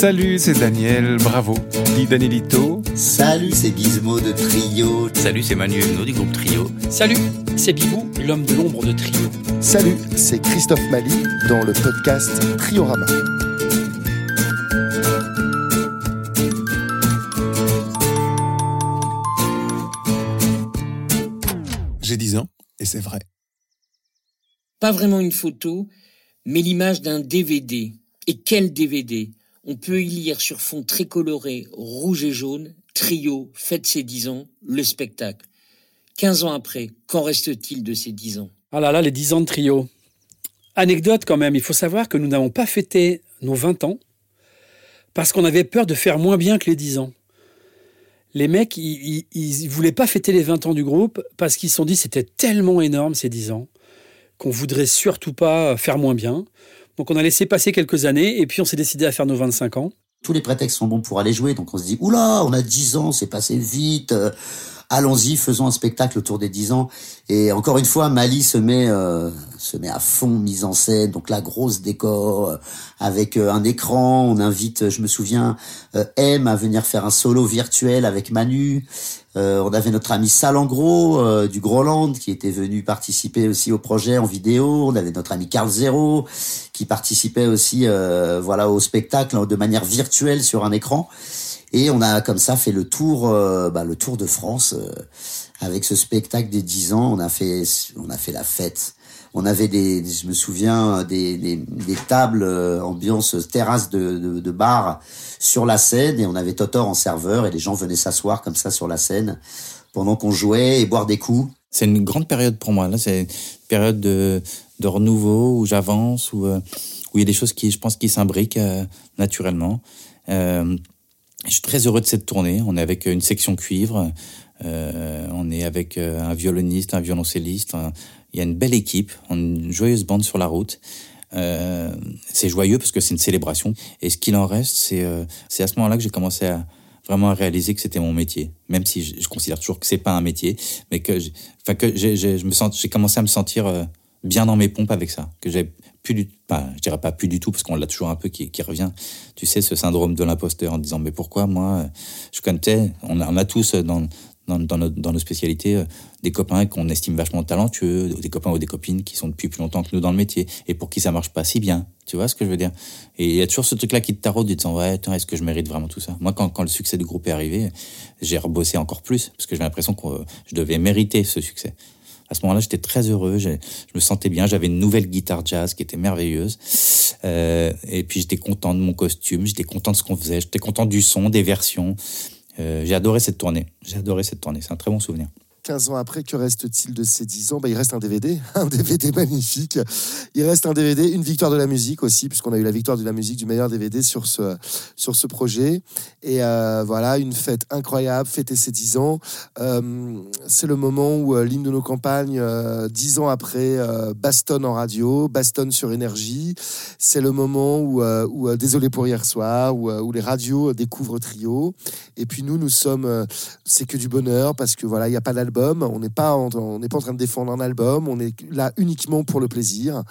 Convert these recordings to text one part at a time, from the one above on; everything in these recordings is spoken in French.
Salut, c'est Daniel, bravo. Dis Danielito. Salut, c'est Gizmo de Trio. Salut, c'est Manu Huguenot du groupe Trio. Salut, c'est Bibou, l'homme de l'ombre de Trio. Salut, c'est Christophe Mali dans le podcast Triorama. J'ai 10 ans, et c'est vrai. Pas vraiment une photo, mais l'image d'un DVD. Et quel DVD On peut y lire sur fond très coloré, rouge et jaune, Trio, fête ses 10 ans, le spectacle. 15 ans après, qu'en reste-t-il de ces 10 ans? Ah là là, les 10 ans de Trio. Anecdote quand même, il faut savoir que nous n'avons pas fêté nos 20 ans parce qu'on avait peur de faire moins bien que les 10 ans. Les mecs, ils, ils, voulaient pas fêter les 20 ans du groupe parce qu'ils se sont dit c'était tellement énorme ces 10 ans qu'on voudrait surtout pas faire moins bien. Donc on a laissé passer quelques années et puis on s'est décidé à faire nos 25 ans. Tous les prétextes sont bons pour aller jouer, donc on se dit oula, on a 10 ans, c'est passé vite. Euh, allons-y, faisons un spectacle autour des 10 ans. Et encore une fois, Mali se met euh, se met à fond mise en scène, donc la grosse décor euh, avec un écran. On invite, je me souviens, M à venir faire un solo virtuel avec Manu. On avait notre ami Salangro du Groland qui était venu participer aussi au projet en vidéo. On avait notre ami Carl Zero qui participait aussi, voilà, au spectacle de manière virtuelle sur un écran. Et on a comme ça fait le tour, euh, bah, le tour de France euh, avec ce spectacle des 10 ans. On a fait, on a fait la fête. On avait des, je me souviens, des, des, tables euh, ambiance terrasse de, de, bar sur la scène et on avait Totor en serveur et les gens venaient s'asseoir comme ça sur la scène pendant qu'on jouait et boire des coups. C'est une grande période pour moi. Là, c'est une période de, de renouveau où j'avance, où, où il y a des choses qui, je pense, qui s'imbriquent naturellement. Euh, je suis très heureux de cette tournée. On est avec une section cuivre, euh, on est avec euh, un violoniste, un violoncelliste. Il y a une belle équipe, une joyeuse bande sur la route. Euh, c'est joyeux parce que c'est une célébration. Et ce qu'il en reste, c'est à ce moment-là que j'ai commencé à vraiment à réaliser que c'était mon métier. Même si je, considère toujours que c'est pas un métier, mais que, enfin que j'ai, commencé à me sentir bien dans mes pompes avec ça, que j'ai plus du, je dirais pas plus du tout parce qu'on l'a toujours un peu qui, revient. Tu sais, ce syndrome de l'imposteur en disant mais pourquoi moi, je connais, on on a tous dans dans, dans, nos, dans nos spécialités euh, des copains qu'on estime vachement talentueux, des copains ou des copines qui sont depuis plus longtemps que nous dans le métier et pour qui ça marche pas si bien. Tu vois ce que je veux dire? Et il y a toujours ce truc-là qui te taraude, en disant ouais, est-ce que je mérite vraiment tout ça? Moi, quand, quand le succès du groupe est arrivé, j'ai rebossé encore plus parce que j'ai l'impression que je devais mériter ce succès. À ce moment-là, j'étais très heureux, je me sentais bien, j'avais une nouvelle guitare jazz qui était merveilleuse. Euh, et puis j'étais content de mon costume, j'étais content de ce qu'on faisait, j'étais content du son, des versions. Euh, j'ai adoré cette tournée, j'ai adoré cette tournée, c'est un très bon souvenir. 15 ans après, que reste-t-il de ces 10 ans? Bah, Il reste un DVD, un DVD magnifique. Il reste un DVD, une victoire de la musique aussi, puisqu'on a eu la victoire de la musique du meilleur DVD sur ce, sur ce projet. Et euh, voilà, une fête incroyable, fêter ses 10 ans. Euh, c'est le moment où euh, de nos campagnes, euh, 10 ans après, euh, bastonne en radio, bastonne sur énergie. C'est le moment où, euh, où désolé pour hier soir, où, les radios découvrent Trio. Et puis nous, nous sommes, c'est que du bonheur, parce que voilà, il n'y a pas on n'est pas, en, pas en train de défendre un album. On est là uniquement pour le plaisir.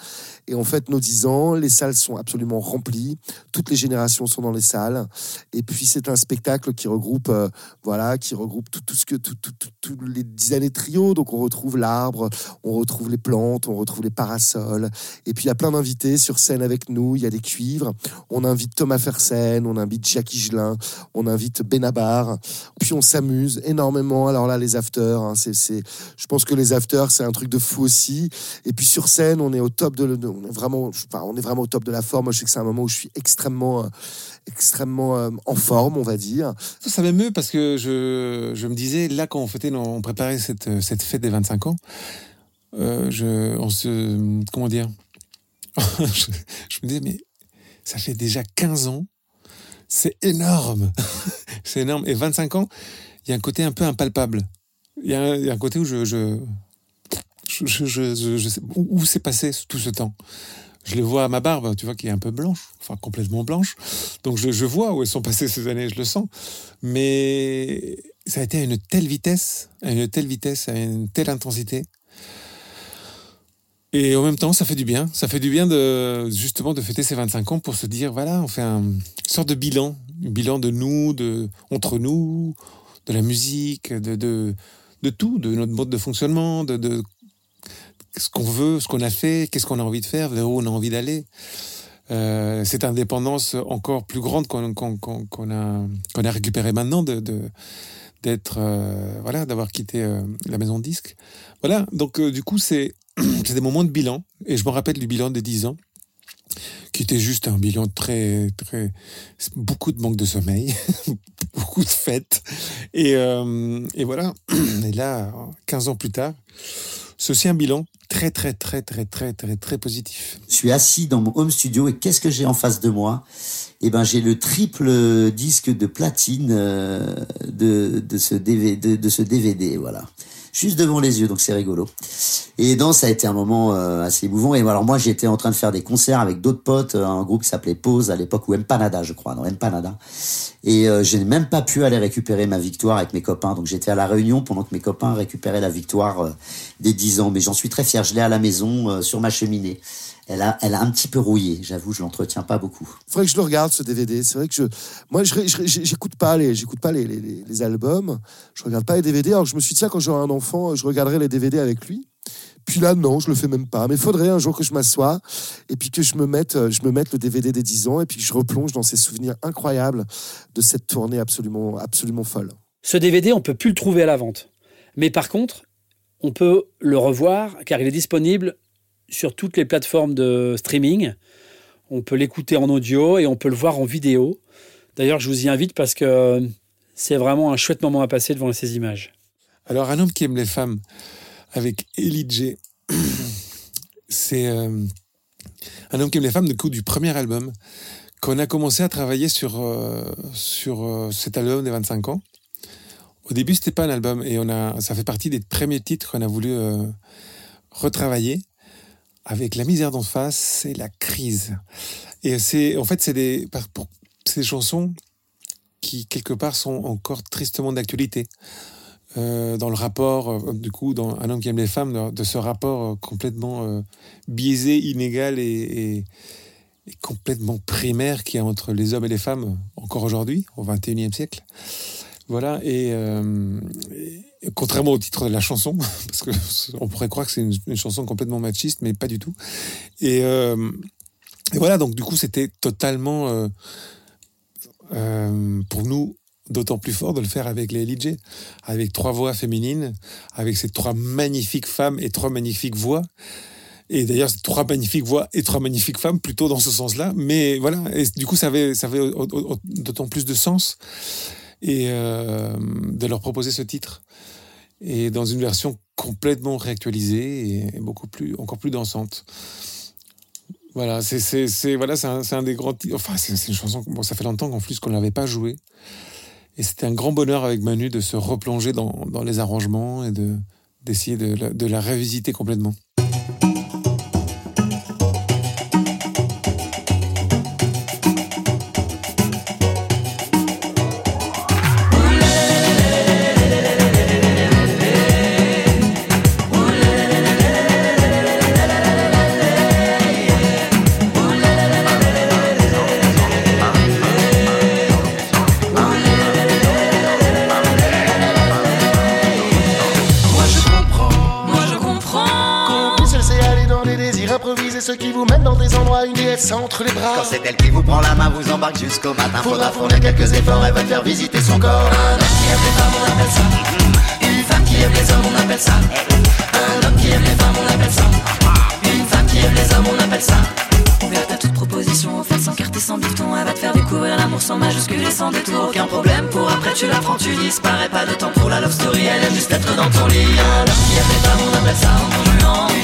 Et en fait, nos 10 ans, les salles sont absolument remplies. Toutes les générations sont dans les salles. Et puis, c'est un spectacle qui regroupe, euh, voilà, qui regroupe tout, ce que, tous tout, les 10 années trio. Donc, on retrouve l'arbre, on retrouve les plantes, on retrouve les parasols. Et puis, il y a plein d'invités sur scène avec nous. Il y a des cuivres. On invite Thomas Fersen, on invite Jacques Higelin, on invite Benabar. Puis, on s'amuse énormément. Alors là, les afters, hein, c'est, c'est, je pense que les afters, c'est un truc de fou aussi. Et puis sur scène, on est au top de, on est vraiment, on est vraiment au top de la forme. Je sais que c'est un moment où je suis extrêmement, euh, extrêmement euh, en forme, on va dire. Ça, ça m'émeut parce que je, je me disais, là, quand on fêtait, on préparait cette, cette fête des 25 ans, euh, je, on se, comment dire, je, je me disais, mais ça fait déjà 15 ans. C'est énorme. c'est énorme. Et 25 ans, il y a un côté un peu impalpable. Il y, a un, côté où je, je, je, je, sais où, s'est passé tout ce temps? Je le vois à ma barbe, tu vois, qui est un peu blanche, enfin complètement blanche. Donc je, vois où elles sont passées ces années, je le sens. Mais ça a été à une telle vitesse, à une telle vitesse, une telle intensité. Et en même temps, ça fait du bien. Ça fait du bien de justement de fêter ces 25 ans pour se dire voilà, on fait un, une sorte de bilan, un bilan de nous, de entre nous, de la musique, de, de tout, de notre mode de fonctionnement, de, ce qu'on veut, ce qu'on a fait, qu'est-ce qu'on a envie de faire, vers où on a envie d'aller. Euh, cette indépendance encore plus grande qu'on a récupérée maintenant de- d'être euh, voilà d'avoir quitté euh, la maison de disque voilà donc euh, du coup c'est c'est des moments de bilan. Et je me rappelle du bilan des 10 ans qui était juste un bilan très très beaucoup de manque de sommeil beaucoup de fêtes et euh, et voilà. Et là 15 ans plus tard aussi un bilan très très très très très très très positif. Je suis assis dans mon home studio et qu'est-ce que j'ai en face de moi? Eh ben, j'ai le triple disque de platine de, ce DVD, de, de ce DVD, voilà. Juste devant les yeux, donc c'est rigolo. Et donc ça a été un moment euh, assez émouvant. Et alors moi, j'étais en train de faire des concerts avec d'autres potes, euh, un groupe qui s'appelait Pause à l'époque, ou Empanada, je crois, non, Empanada. Et euh, je n'ai même pas pu aller récupérer ma victoire avec mes copains. Donc j'étais à la réunion pendant que mes copains récupéraient la victoire euh, des 10 ans. Mais j'en suis très fier. Je l'ai à la maison, euh, sur ma cheminée. Elle a, elle a un petit peu rouillé. J'avoue, je l'entretiens pas beaucoup. faudrait que je le regarde ce DVD. C'est vrai que je, moi, j'écoute pas les, j'écoute pas les, les, albums. Je regarde pas les DVD. Alors je me suis dit tiens, quand j'aurai un enfant, je regarderai les DVD avec lui. Puis là, non, je le fais même pas. Mais il faudrait un jour que je m'assoie et puis que je me mette, euh, je me mette le DVD des 10 ans et puis que je replonge dans ces souvenirs incroyables de cette tournée absolument, absolument folle. Ce DVD, on peut plus le trouver à la vente. Mais par contre, on peut le revoir car il est disponible sur toutes les plateformes de streaming. On peut l'écouter en audio et on peut le voir en vidéo. D'ailleurs, je vous y invite parce que c'est vraiment un chouette moment à passer devant ces images. Alors, un homme qui aime les femmes avec Ellie. C'est euh, un homme qui aime les femmes du coup du premier album qu'on a commencé à travailler sur, euh, sur euh, cet album des 25 ans. Au début, c'était pas un album et on a, ça fait partie des premiers titres qu'on a voulu retravailler avec la misère d'en face et la crise. Et c'est, en fait, c'est des, pour- c'est chansons qui quelque part sont encore tristement d'actualité euh, dans le rapport, euh, du coup, dans Un homme qui aime les femmes, de, ce rapport euh, complètement biaisé, inégal et- et complètement primaire qu'il y a entre les hommes et les femmes encore aujourd'hui, au XXIe siècle. Voilà, et, euh, et contrairement au titre de la chanson, parce que on pourrait croire que c'est une, chanson complètement machiste, mais pas du tout. Et, euh, voilà, donc du coup, c'était totalement euh, pour nous d'autant plus fort de le faire avec les LJ, avec trois voix féminines, avec ces trois magnifiques femmes et trois magnifiques voix. Et d'ailleurs, c'est trois magnifiques voix et trois magnifiques femmes, plutôt dans ce sens-là. Mais voilà, et du coup, ça avait, ça avait au- au- au- d'autant plus de sens et euh, de leur proposer ce titre et dans une version complètement réactualisée et beaucoup plus, encore plus dansante. Voilà, c'est voilà, un, un des grands. Enfin, c'est une chanson. Bon, ça fait longtemps qu'en plus qu'on l'avait pas jouée. Et c'était un grand bonheur avec Manu de se replonger dans, dans les arrangements et de d'essayer de, de la revisiter complètement. Quand c'est elle qui vous prend la main, vous embarque jusqu'au matin. Faudra fournir quelques efforts, elle va te faire visiter son corps. Un homme qui aime les femmes, on appelle ça. Une femme qui aime les hommes, on appelle ça. Un homme qui aime les femmes, on appelle ça. Une femme qui aime les hommes, on appelle ça. Ouverte à toute proposition, offerte sans carte et sans bifton. Elle va te faire découvrir l'amour sans majuscule et sans détour. Aucun problème pour après, tu la prends, tu disparais. Pas de temps pour la love story, elle aime juste être dans ton lit. Un homme qui aime les femmes, on appelle ça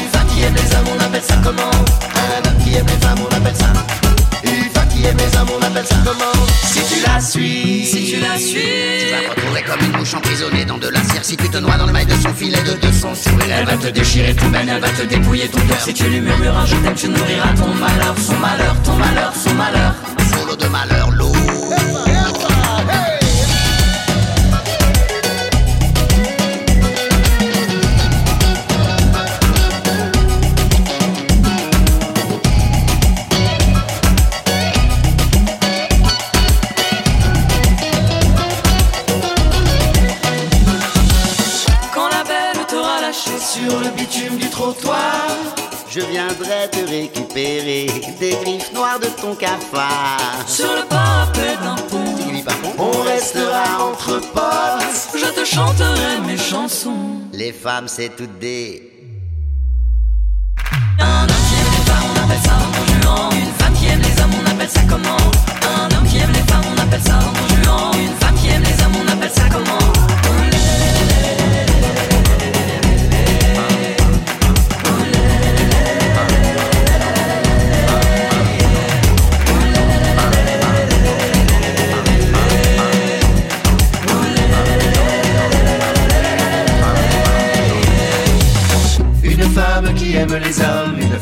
une mouche emprisonnée dans de la cire Si tu te noies dans le mail de son filet, de, de son sourire Elle va te déchirer tout baigne, elle va te dépouiller ton cœur. Si tu lui murmures un je t'aime, tu nourriras ton malheur, son malheur, ton malheur, son malheur. Pour toi. Je viendrai te récupérer des griffes noires de ton cafard. Sur le parapet d'un pont. On restera entre potes. je te chanterai mes chansons. Les femmes, c'est toutes des.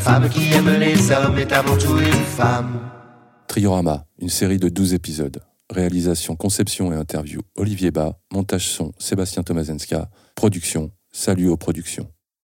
Femme qui aime les hommes est avant tout une femme. Triorama, une série de 12 épisodes. Réalisation, conception et interview Olivier Bas, montage son Sébastien Tomazenska, production Salut aux productions.